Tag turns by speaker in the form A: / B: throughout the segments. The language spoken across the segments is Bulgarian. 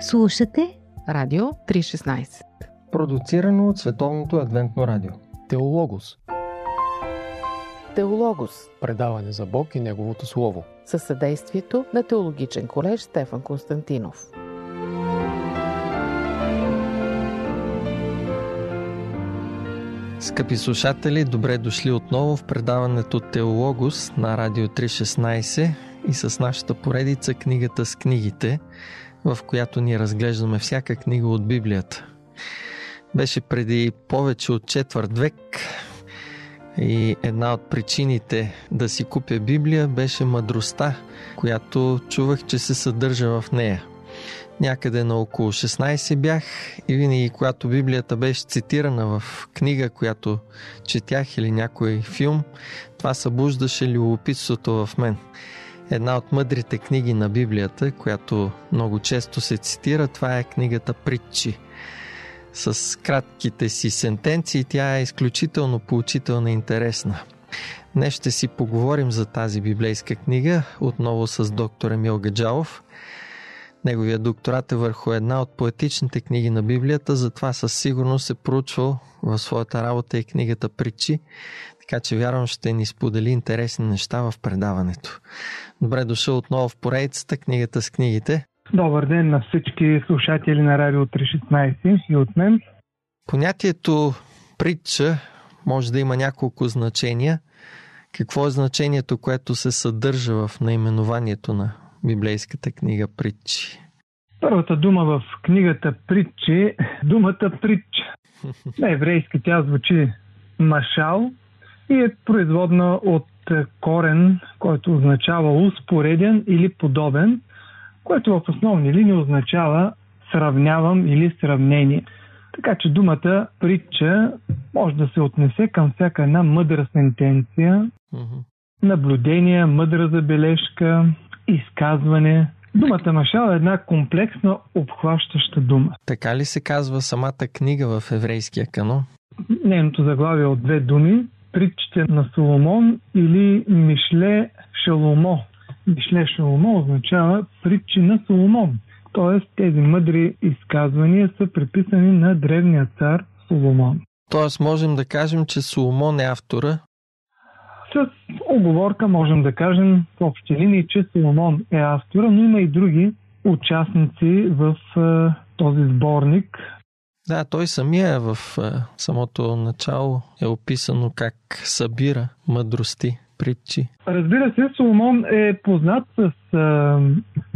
A: Слушате
B: Радио 316
C: Продуцирано от Световното адвентно радио.
D: Теологос.
B: Теологос.
D: Предаване за Бог и Неговото Слово.
B: Със съдействието на Теологичен колеж Стефан Константинов.
C: Скъпи слушатели, добре дошли отново в предаването Теологос на Радио 316 и с нашата поредица Книгата с книгите, в която ние разглеждаме всяка книга от Библията. Беше преди повече от четвърт век и една от причините да си купя Библия беше мъдростта, която чувах, че се съдържа в нея – някъде на около 16 бях и винаги, когато Библията беше цитирана в книга, която четях или някой филм, това събуждаше любопитството в мен. Една от мъдрите книги на Библията, която много често се цитира, това е книгата Притчи. С кратките си сентенции тя е изключително поучителна и интересна. Днес ще си поговорим за тази библейска книга, отново с доктор Емил Гаджалов – Неговия докторат е върху една от поетичните книги на Библията, затова със сигурност е проучвал в своята работа и книгата Притчи, така че вярвам ще ни сподели интересни неща в предаването. Добре дошъл отново в поредицата книгата с книгите.
E: Добър ден на всички слушатели на Радио 316 и от мен.
C: Понятието притча може да има няколко значения. Какво е значението, което се съдържа в наименованието на библейската книга Притчи?
E: Първата дума в книгата Притчи е думата Притча. На еврейски тя звучи Машал и е производна от корен, който означава успореден или подобен, което в основни линии означава сравнявам или сравнение. Така че думата притча може да се отнесе към всяка една мъдра сентенция, наблюдение, мъдра забележка, изказване. Думата машал е една комплексна, обхващаща дума.
C: Така ли се казва самата книга в еврейския канон?
E: Нейното заглавие е от две думи. Притчите на Соломон или Мишле Шаломо. Мишле Шаломо означава притчи на Соломон. Тоест тези мъдри изказвания са приписани на древния цар Соломон.
C: Тоест можем да кажем, че Соломон е автора,
E: с оговорка можем да кажем в общи линии, че Соломон е автора, но има и други участници в е, този сборник.
C: Да, той самия в е, самото начало е описано как събира мъдрости, притчи.
E: Разбира се, Соломон е познат с е,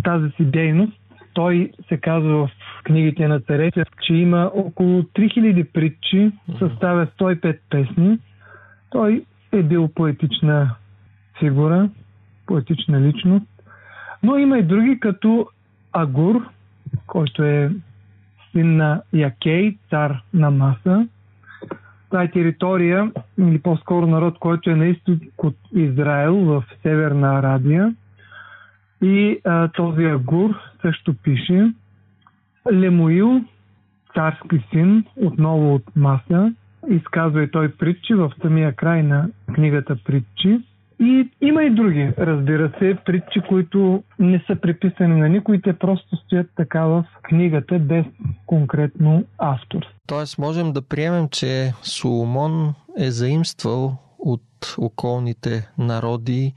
E: тази си дейност. Той се казва в книгите на царете, че има около 3000 притчи, съставя 105 песни. Той е бил поетична фигура, поетична личност. Но има и други, като Агур, който е син на Якей, цар на Маса. Това е територия, или по-скоро народ, който е на изток от Израел в Северна Арабия. И а, този Агур също пише Лемуил, царски син, отново от Маса, изказва и той притчи в самия край на книгата Притчи. И има и други, разбира се, притчи, които не са приписани на никой, те просто стоят така в книгата без конкретно автор.
C: Тоест можем да приемем, че Соломон е заимствал от околните народи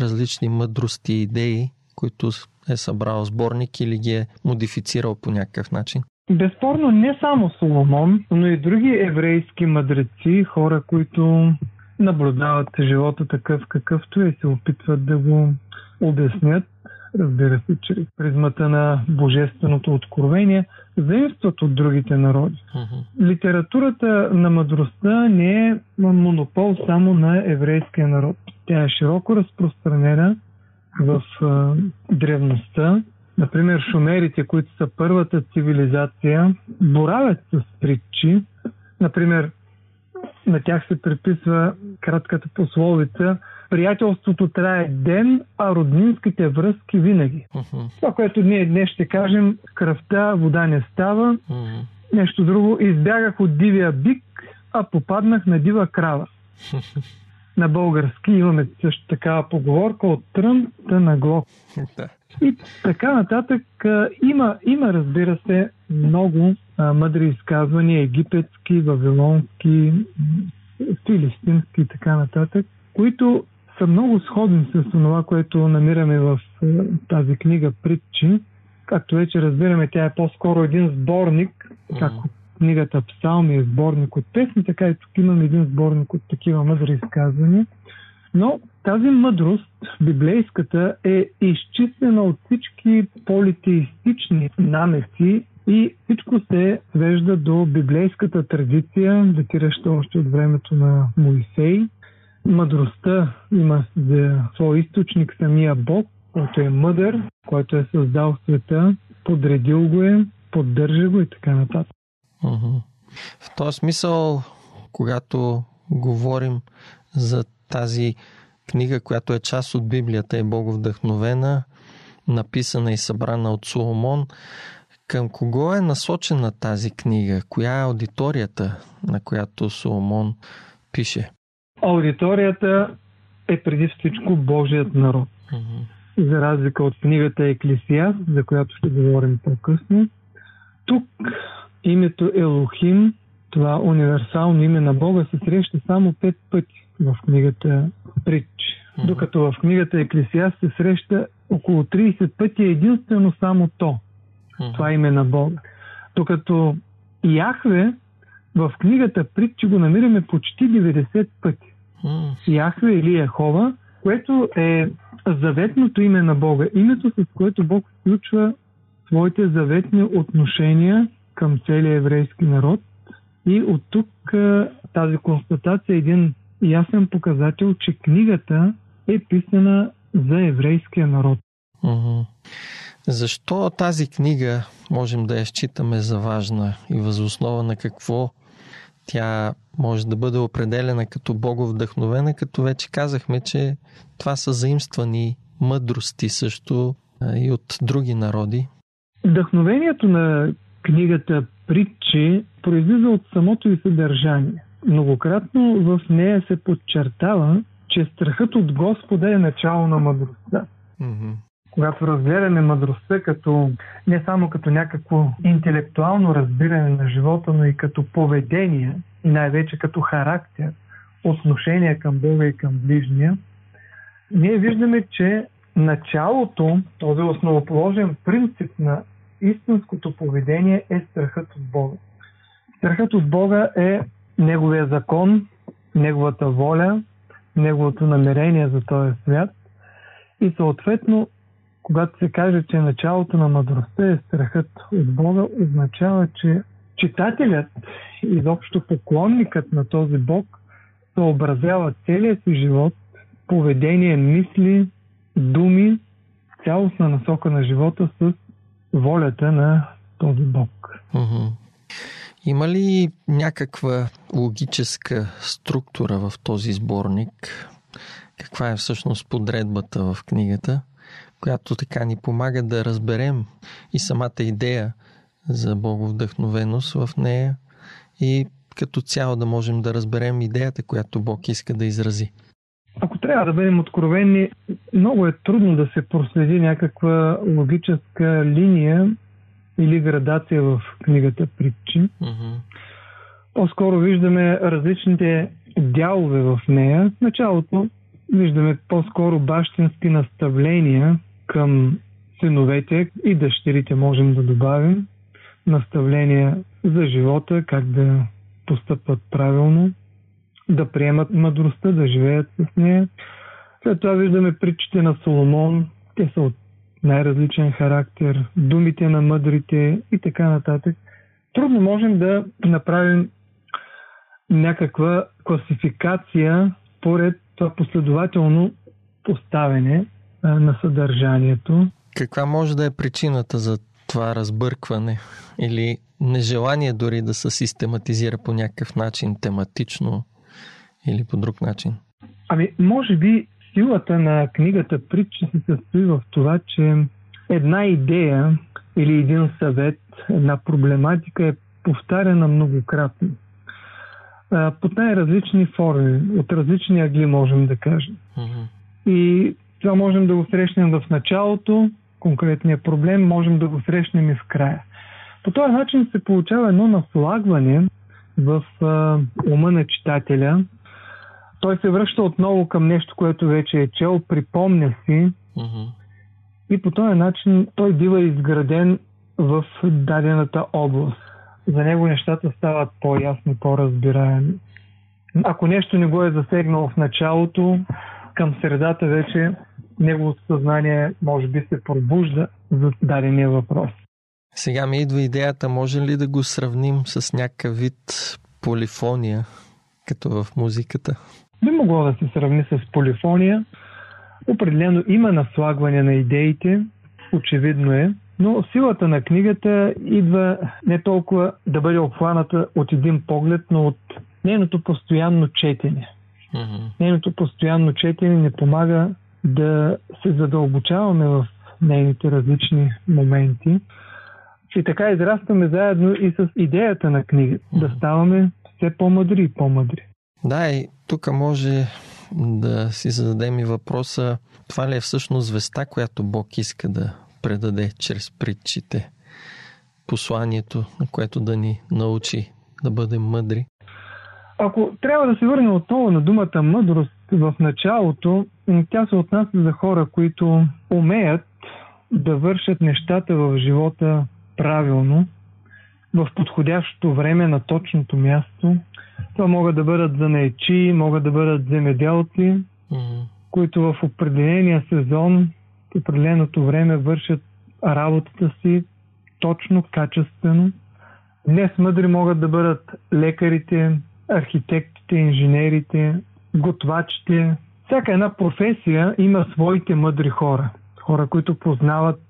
C: различни мъдрости и идеи, които е събрал сборник или ги е модифицирал по някакъв начин.
E: Безспорно не само Соломон, но и други еврейски мъдреци, хора, които наблюдават живота такъв какъвто е и се опитват да го обяснят, разбира се, чрез призмата на божественото откровение, заимстват от другите народи. Uh-huh. Литературата на мъдростта не е монопол само на еврейския народ. Тя е широко разпространена в а, древността Например, шумерите, които са първата цивилизация, боравят с притчи. Например, на тях се приписва кратката пословица Приятелството трае ден, а роднинските връзки винаги. Uh-huh. Това, което ние днес ще кажем, кръвта, вода не става. Uh-huh. Нещо друго, избягах от дивия бик, а попаднах на дива крава. на български имаме също такава поговорка от трън на глок. И така нататък. Има, има разбира се, много мъдри изказвания, египетски, вавилонски, филистински и така нататък, които са много сходни с това, което намираме в тази книга Притчи. Както вече разбираме, тя е по-скоро един сборник, както книгата Псалми е сборник от песни, така и тук имаме един сборник от такива мъдри изказвания. Но тази мъдрост, библейската, е изчистена от всички политеистични намеси и всичко се свежда до библейската традиция, датираща още от времето на Моисей. Мъдростта има за свой източник самия Бог, който е мъдър, който е създал света, подредил го е, поддържа го и така нататък.
C: В този смисъл, когато говорим за тази книга, която е част от Библията, е боговдъхновена, написана и събрана от Соломон, към кого е насочена тази книга? Коя е аудиторията, на която Соломон пише?
E: Аудиторията е преди всичко Божият народ. Mm-hmm. За разлика от книгата Еклесиаст, за която ще говорим по-късно. Тук името Елохим, това универсално име на Бога, се среща само пет пъти в книгата Притч. Докато в книгата Еклесиаст се среща около 30 пъти единствено само то. Това име на Бога. Докато Яхве в книгата Притчи го намираме почти 90 пъти. Яхве или Ехова, което е заветното име на Бога. Името, с което Бог включва своите заветни отношения към целия еврейски народ. И от тук тази констатация е един ясен показател, че книгата е писана за еврейския народ.
C: Mm-hmm. Защо тази книга можем да я считаме за важна и възоснова на какво тя може да бъде определена като Богов вдъхновена, като вече казахме, че това са заимствани мъдрости също и от други народи.
E: Вдъхновението на книгата Притчи произлиза от самото и съдържание. Многократно в нея се подчертава, че страхът от Господа е начало на мъдростта. Mm-hmm. Когато разгледаме мъдростта като не само като някакво интелектуално разбиране на живота, но и като поведение и най-вече като характер, отношение към Бога и към ближния, ние виждаме, че началото, този основоположен принцип на истинското поведение е страхът от Бога. Страхът от Бога е Неговия закон, Неговата воля, Неговото намерение за този свят и съответно, когато се каже, че началото на мъдростта е страхът от Бога, означава, че читателят, изобщо поклонникът на този Бог, съобразява целият си живот, поведение, мисли, думи, цялостна насока на живота с волята на този Бог.
C: Mm-hmm. Има ли някаква логическа структура в този сборник? Каква е всъщност подредбата в книгата, която така ни помага да разберем и самата идея за боговдъхновеност в нея и като цяло да можем да разберем идеята, която Бог иска да изрази?
E: Ако трябва да бъдем откровени, много е трудно да се проследи някаква логическа линия или градация в книгата Притчи. Mm-hmm. По-скоро виждаме различните дялове в нея. В началото виждаме по-скоро бащински наставления към синовете и дъщерите можем да добавим. Наставления за живота, как да постъпват правилно, да приемат мъдростта, да живеят с нея. След това виждаме притчите на Соломон. Те са от най-различен характер, думите на мъдрите и така нататък. Трудно можем да направим някаква класификация поред това последователно поставяне на съдържанието.
C: Каква може да е причината за това разбъркване или нежелание дори да се систематизира по някакъв начин, тематично или по друг начин?
E: Ами, може би силата на книгата Притчи се състои в това, че една идея или един съвет, една проблематика е повтаряна многократно. Под най-различни форми, от различни агли можем да кажем. Mm-hmm. И това можем да го срещнем в началото, конкретния проблем, можем да го срещнем и в края. По този начин се получава едно наслагване в а, ума на читателя. Той се връща отново към нещо, което вече е чел, припомня си
C: Mm-hmm.
E: и по този начин той бива изграден в дадената област. За него нещата стават по-ясни, по-разбираеми. Ако нещо не го е засегнало в началото, към средата вече неговото съзнание може би се пробужда за дадения въпрос.
C: Сега ми идва идеята, може ли да го сравним с някакъв вид полифония, като в музиката?
E: Би могло да се сравни с полифония. Определено има наслагване на идеите, очевидно е, но силата на книгата идва не толкова да бъде обхваната от един поглед, но от нейното постоянно четене.
C: Mm-hmm.
E: Нейното постоянно четене ни помага да се задълбочаваме в нейните различни моменти. И така израстваме заедно и с идеята на книгата. Да ставаме все по-мъдри и по-мъдри.
C: Да, и тук може да си зададем и въпроса, това ли е всъщност звезда, която Бог иска да предаде чрез притчите? Посланието, на което да ни научи да бъдем мъдри?
E: Ако трябва да се върнем отново на думата мъдрост в началото, тя се отнася за хора, които умеят да вършат нещата в живота правилно, в подходящото време на точното място. Това могат да бъдат занаечи, могат да бъдат земеделци,
C: Мгм.
E: които в определения сезон, в определеното време вършат работата си точно, качествено. Днес мъдри могат да бъдат лекарите, архитектите, инженерите, готвачите. Всяка една професия има своите мъдри хора. Хора, които познават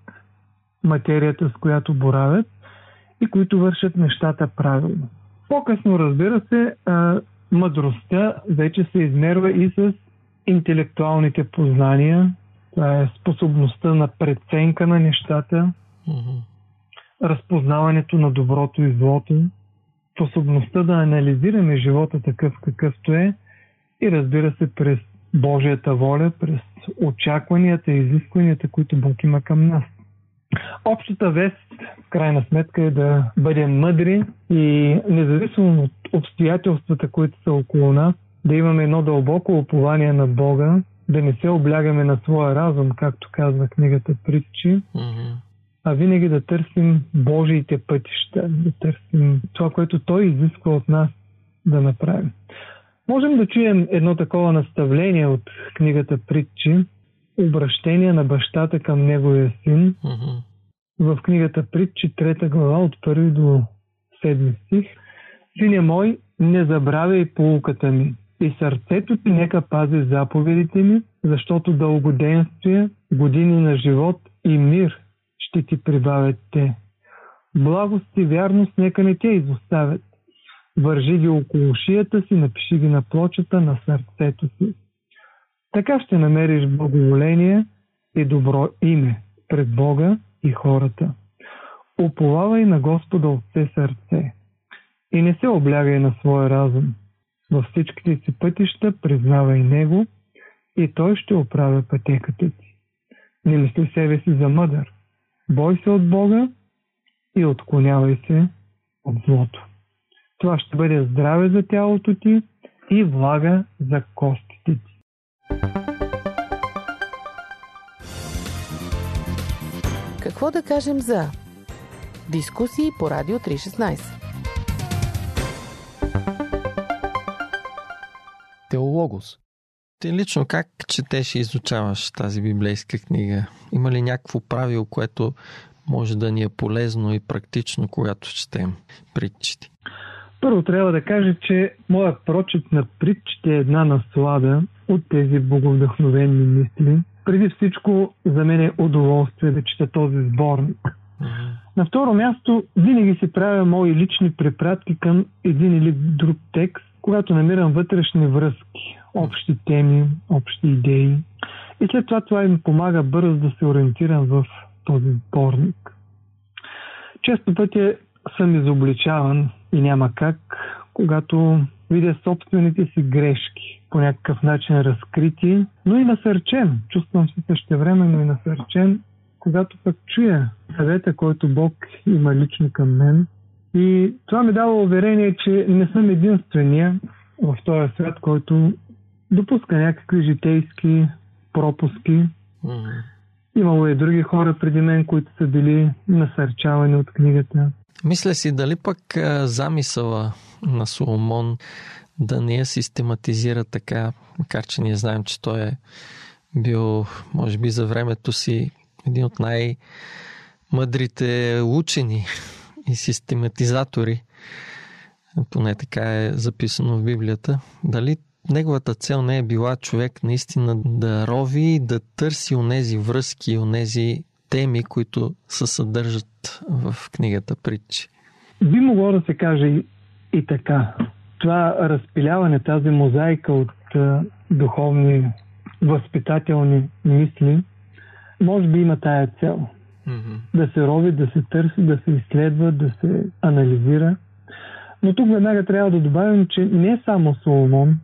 E: материята, с която боравят и които вършат нещата правилно. По-късно, разбира се, мъдростта вече се измерва и с интелектуалните познания. Това е способността на преценка на нещата, разпознаването на доброто и злото, способността да анализираме живота такъв какъвто е и разбира се през Божията воля, през очакванията и изискванията, които Бог има към нас. Общата вест, в крайна сметка, е да бъдем мъдри и независимо от обстоятелствата, които са около нас, да имаме едно дълбоко упование на Бога, да не се облягаме на своя разум, както казва книгата Притчи,
C: Мгм.
E: а винаги да търсим Божиите пътища, да търсим това, което Той изисква от нас да направим. Можем да чуем едно такова наставление от книгата Притчи, обращение на бащата към неговия син,
C: Мгм.
E: в книгата Притчи, трета глава, от първи до седми стих. Сине мой, не забравяй полуката ми и сърцето ти нека пази заповедите ми, защото дългоденствие, години на живот и мир ще ти прибавят те. Благост и вярност нека не те изоставят. Вържи ги около шията си, напиши ги на плочата на сърцето си. Така ще намериш благоволение и добро име пред Бога и хората. Уповавай на Господа от все сърце и не се облягай на своя разум. Във всичките си пътища признавай Него и Той ще оправя пътеката ти. Не мисли себе си за мъдър. Бой се от Бога и отклонявай се от злото. Това ще бъде здраве за тялото ти и влага за костите ти.
B: Какво да кажем за дискусии по Радио 316?
D: Теологос.
C: Ти лично как четеш и изучаваш тази библейска книга? Има ли някакво правило, което може да ни е полезно и практично, когато четем притчите?
E: Първо трябва да кажа, че моят прочит на притчите е една наслада от тези боговдъхновени мисли. Преди всичко за мен е удоволствие да чета този сборник. На второ място, винаги си правя мои лични препратки към един или друг текст, когато намирам вътрешни връзки, общи теми, общи идеи. И след това това им помага бързо да се ориентирам в този сборник. Често пъти съм изобличаван и няма как, когато видя собствените си грешки, по някакъв начин разкрити, но и насърчен. Чувствам се същевременно и насърчен когато пък чуя съвета, който Бог има лично към мен. И това ми дава уверение, че не съм единствения в този свят, който допуска някакви житейски пропуски. Имало и други хора преди мен, които са били насърчавани от книгата.
C: Мисля си, дали пък замисъла на Соломон да не я систематизира така, макар че ние знаем, че той е бил, може би, за времето си един от най-мъдрите учени и систематизатори. Поне така е записано в Библията. Дали неговата цел не е била човек наистина да рови, да търси онези връзки, онези теми, които се съдържат в книгата Притчи?
E: Би могло да се каже и, и така. Това разпиляване, тази мозайка от а, духовни, възпитателни мисли, може би има тая цел. Mm-hmm. Да се рови, да се търси, да се изследва, да се анализира. Но тук веднага трябва да добавим, че не само Соломон,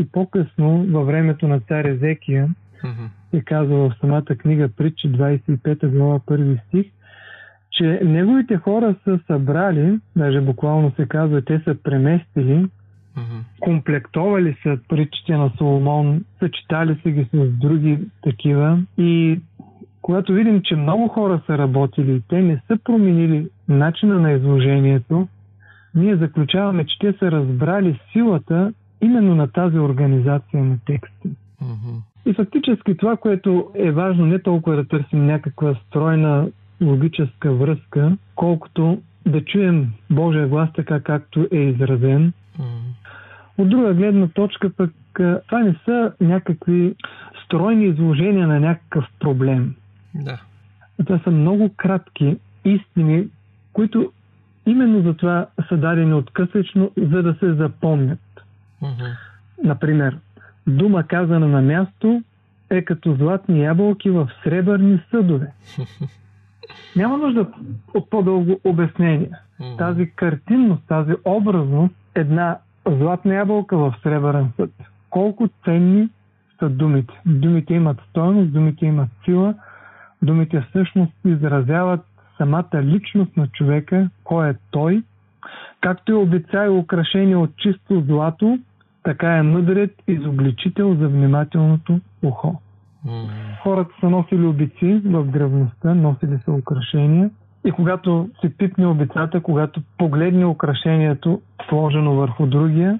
E: и по-късно, във времето на цар Езекия, mm-hmm. Е казва в самата книга Притчи 25 глава 1 стих, че неговите хора са събрали, даже буквално се казва, те са преместили, mm-hmm. комплектовали са притчите на Соломон, съчитали са ги с други такива и когато видим, че много хора са работили и те не са променили начина на изложението, ние заключаваме, че те са разбрали силата именно на тази организация на тексти. Mm-hmm. И фактически това, което е важно, не толкова да търсим някаква стройна логическа връзка, колкото да чуем Божия глас така, както е изразен. От друга гледна точка пък това не са някакви стройни изложения на някакъв проблем.
C: Да.
E: Това са много кратки истини, които именно за това са дадени откъсъчно, за да се запомнят. Mm-hmm. Например, дума казана на място е като златни ябълки в сребърни съдове. Няма нужда от по-дълго обяснение. Тази картинност, тази образност, една златна ябълка в сребърен съд. Колко ценни са думите. Думите имат стоеност, думите имат сила, думите всъщност изразяват самата личност на човека, кой е той, както и обеца и украшение от чисто злато, така е мъдрец изобличител за внимателното ухо. Хората са носили обици в древността, носили са украшения и когато се пипне обицата, когато погледне украшението сложено върху другия,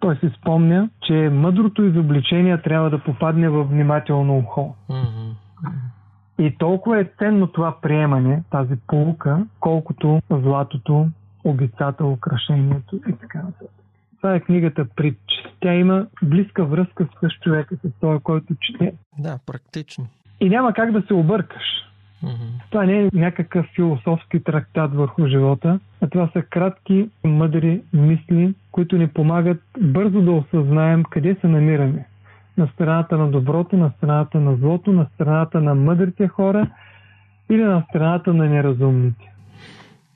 E: той си спомня, че мъдрото изобличение трябва да попадне в внимателно ухо. Mm-hmm. И толкова е ценно това приемане, тази полука, колкото златото, обицата, украшението и така нататък. Това е книгата Притч. Тя има близка връзка с човека, с този, който чете.
C: Да, практично.
E: И няма как да се объркаш. Mm-hmm. Това не е някакъв философски трактат върху живота, а това са кратки, мъдри мисли, които ни помагат бързо да осъзнаем къде се намираме. На страната на доброто, на страната на злото, на страната на мъдрите хора или на страната на неразумните.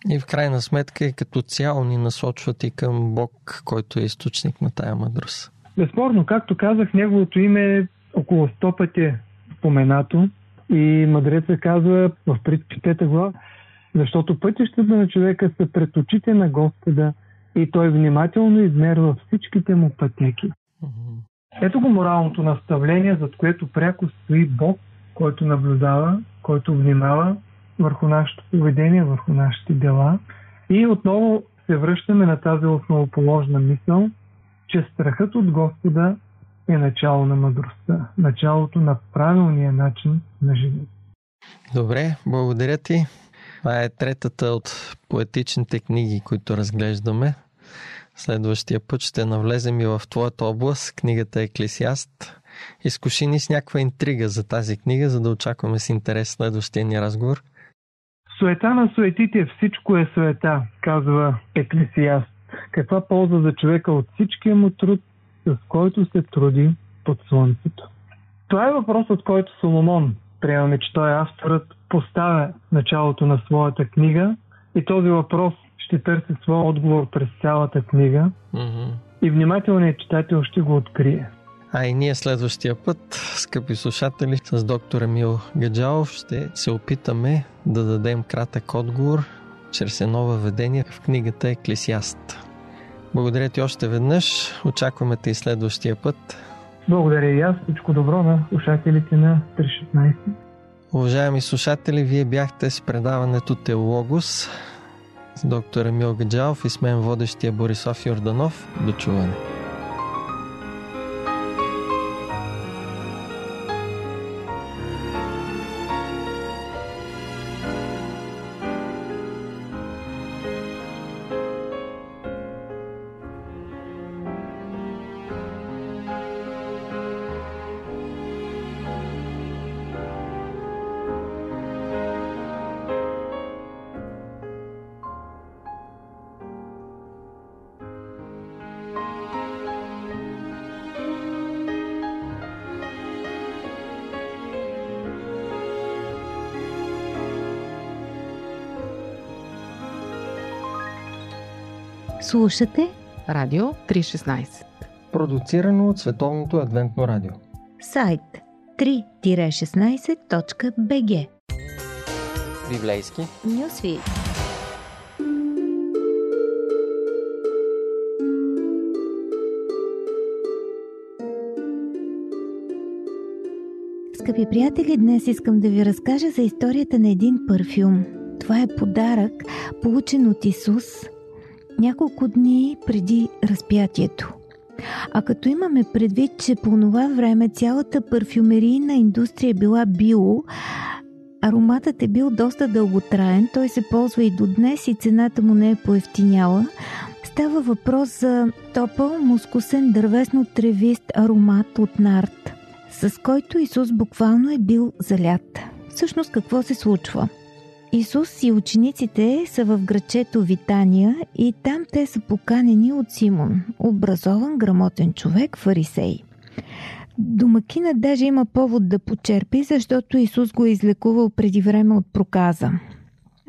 C: И в крайна сметка и като цяло ни насочват и към Бог, който е източник на тая мъдрост.
E: Безспорно, както казах, неговото име е около 100 пъти споменато и мъдреца казва в 35 глава, защото пътищата на човека са пред очите на Господа и той внимателно измерва всичките му пътеки. Ето го моралното наставление, зад което пряко стои Бог, който наблюдава, който внимава върху нашето поведение, върху нашите дела. И отново се връщаме на тази основоположна мисъл, че страхът от Господа е начало на мъдростта, началото на правилния начин на живот.
C: Добре, благодаря ти. Това е третата от поетичните книги, които разглеждаме. Следващия път ще навлезем и в твоята област, книгата Еклесиаст. Изкуши ни с някаква интрига за тази книга, за да очакваме с интерес следващия ни разговор.
E: Суета на суетите всичко е суета, казва Еклесиаст. Каква полза за човека от всичкия му труд, с който се труди под слънцето? Това е въпросът, който Соломон, приемаме, че той е авторът, поставя началото на своята книга и този въпрос ще търси своя отговор през цялата книга mm-hmm. и внимателният читател ще го открие.
C: А и ние следващия път, скъпи слушатели, с доктор Емил Гаджалов ще се опитаме да дадем кратък отговор чрез едно въведение в книгата Еклесиаст. Благодаря ти още веднъж. Очакваме те и следващия път.
E: Благодаря и аз. Всичко добро на слушателите на 316.
C: Уважаеми слушатели, вие бяхте с предаването Теологос с доктор Емил Гаджалов и с мен водещия Борислав Йорданов. До чуване.
A: Слушате
B: Радио 316.
C: Продуцирано от Световното адвентно радио.
A: сайт 3-16.bg
C: Библейски.
A: Нюсвит Скъпи приятели, днес искам да ви разкажа за историята на един парфюм. Това е подарък, получен от Исус няколко дни преди разпятието. А като имаме предвид, че по това време цялата парфюмерийна индустрия била био, ароматът е бил доста дълготраен, той се ползва и до днес и цената му не е поевтиняла. Става въпрос за топъл, мускусен, дървесно-тревист аромат от нарт, с който Исус буквално е бил залят. Всъщност какво се случва? Исус и учениците са в грачето Витания и там те са поканени от Симон, образован грамотен човек, фарисей. Домакина даже има повод да почерпи, защото Исус го е излекувал преди време от проказа.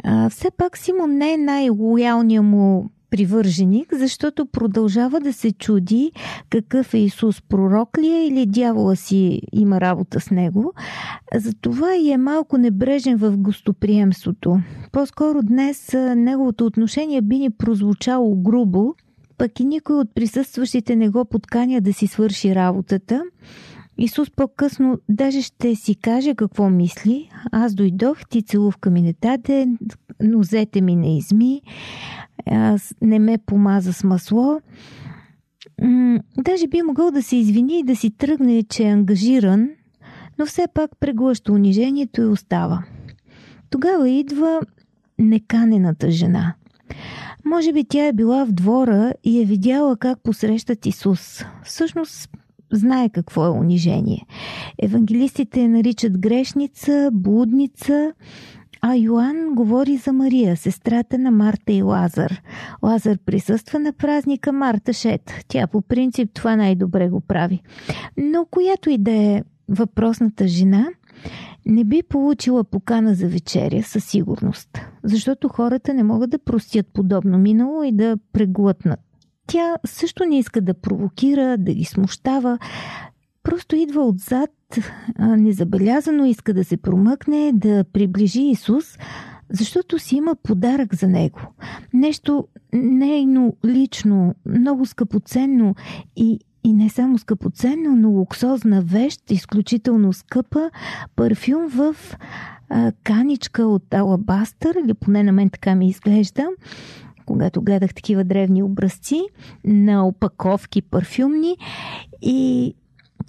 A: А, все пак Симон не е най-лоялният му привърженик, защото продължава да се чуди какъв е Исус, пророк ли е или дявола си има работа с него. Затова и е малко небрежен в гостоприемството. По-скоро днес неговото отношение би ни прозвучало грубо, пък и никой от присъстващите не го подканя да си свърши работата. Исус по-късно даже ще си каже какво мисли. Аз дойдох, ти целувка ми не даде, нозете ми не изми, не ме помаза с масло. Даже би могъл да се извини и да си тръгне, че е ангажиран, но все пак преглъща унижението и остава. Тогава идва неканената жена. Може би тя е била в двора и е видяла как посрещат Исус. Всъщност знае какво е унижение. Евангелистите наричат грешница, блудница, а Йоанн говори за Мария, сестрата на Марта и Лазар. Лазар присъства на празника Марта Шет. Тя по принцип това най-добре го прави. Но която и да е въпросната жена, не би получила покана за вечеря със сигурност, защото хората не могат да простят подобно минало и да преглътнат. Тя също не иска да провокира, да ги смущава, просто идва отзад, незабелязано иска да се промъкне, да приближи Исус, защото си има подарък за него. Нещо нейно лично, много скъпоценно и, и не само скъпоценно, но луксозна вещ, изключително скъпа, парфюм в каничка от алабастър, или поне на мен така ми изглежда, когато гледах такива древни образци на опаковки парфюмни и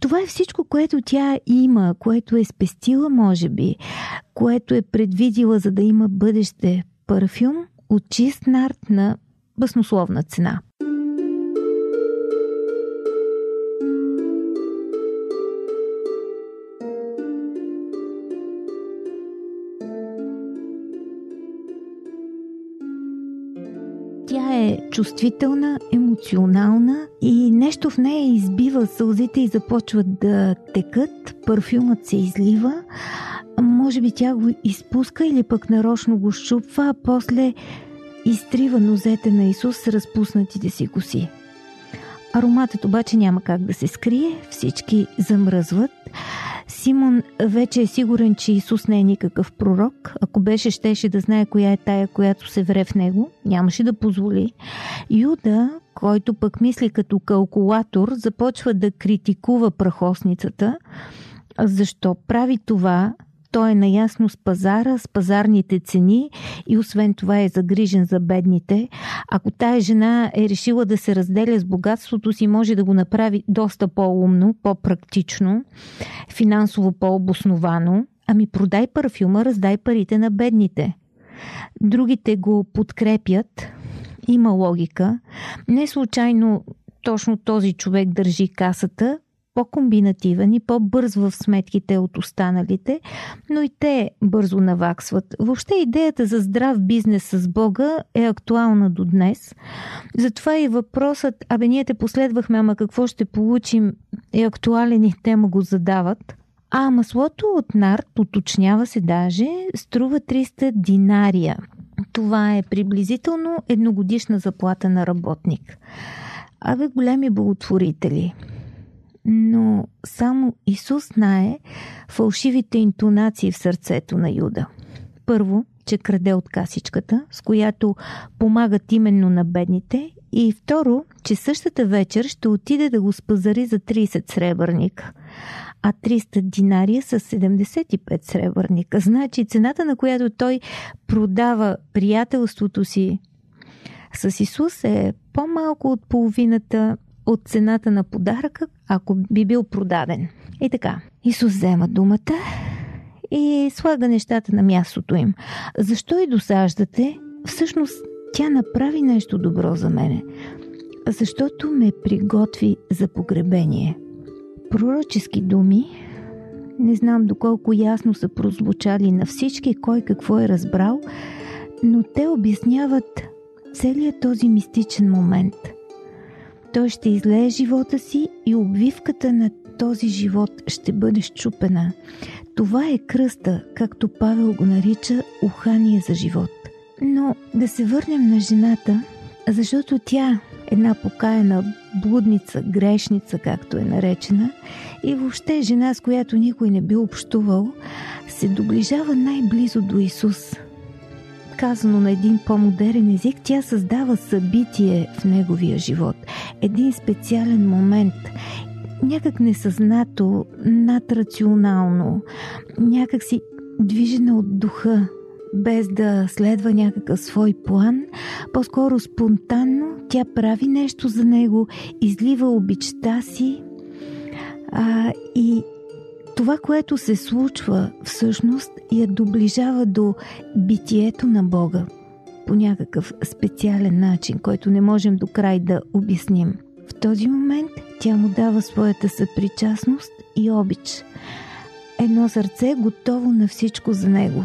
A: това е всичко, което тя има, което е спестила, може би, което е предвидила, за да има бъдеще парфюм от чист нарт на баснословна цена. Е чувствителна, емоционална и нещо в нея избива сълзите и започват да текат, парфюмът се излива, може би тя го изпуска или пък нарочно го щупва, а после изтрива нозете на Исус с разпуснатите си коси. Ароматът обаче няма как да се скрие, всички замръзват. Симон вече е сигурен, че Исус не е никакъв пророк. Ако беше, щеше да знае коя е тая, която се вре в него. Нямаше да позволи. Юда, който пък мисли като калкулатор, започва да критикува прахосницата. Защо прави това? Той е наясно с пазара, с пазарните цени и освен това е загрижен за бедните. Ако тая жена е решила да се разделя с богатството си, може да го направи доста по-умно, по-практично, финансово по-обосновано. Ами продай парфюма, раздай парите на бедните. Другите го подкрепят. Има логика. Не случайно точно този човек държи касата, по-комбинативен и по-бърз в сметките от останалите, но и те бързо наваксват. Въобще идеята за здрав бизнес с Бога е актуална до днес. Затова и въпросът, абе ние те последвахме, ама какво ще получим, е актуален и те му го задават. А маслото от нарт, уточнява се даже, струва 300 динария. Това е приблизително едногодишна заплата на работник. Абе големи благотворители – но само Исус знае фалшивите интонации в сърцето на Юда. Първо, че краде от касичката, с която помагат именно на бедните, и второ, че същата вечер ще отиде да го спазари за 30 сребърника, а 300 динария са 75 сребърника. Значи цената, на която той продава приятелството си с Исус е по-малко от половината от цената на подаръка, ако би бил продаден. И така, Исус взема думата и слага нещата на мястото им. Защо и досаждате? Всъщност, тя направи нещо добро за мене. Защото ме приготви за погребение. Пророчески думи, не знам доколко ясно са прозвучали на всички, кой какво е разбрал, но те обясняват целият този мистичен момент – той ще излее живота си и обвивката на този живот ще бъде щупена. Това е кръста, както Павел го нарича ухание за живот. Но да се върнем на жената, защото тя, една покаяна блудница, грешница, както е наречена, и въобще жена, с която никой не би общувал, се доближава най-близо до Исус – казано на един по-модерен език, тя създава събитие в неговия живот. Един специален момент. Някак несъзнато, надрационално, някак си движена от духа, без да следва някакъв свой план, по-скоро спонтанно тя прави нещо за него, излива обичта си а, и това, което се случва всъщност я доближава до битието на Бога по някакъв специален начин, който не можем до край да обясним. В този момент тя му дава своята съпричастност и обич. Едно сърце готово на всичко за него.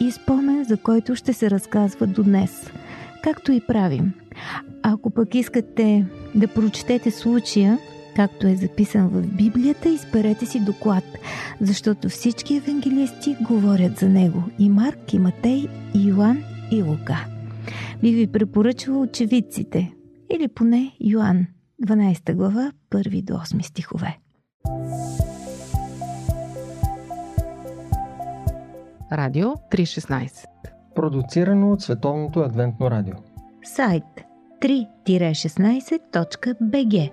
A: И спомен, за който ще се разказва до днес. Както и правим. Ако пък искате да прочетете случая, както е записан в Библията, изберете си доклад, защото всички евангелисти говорят за него и Марк, и Матей, и Йоан, и Лука. Би ви препоръчала очевидците, или поне Йоан, 12 глава, 1 до 8 стихове.
B: Радио 316
C: Продуцирано от Световното адвентно радио
A: Сайт 3-16.bg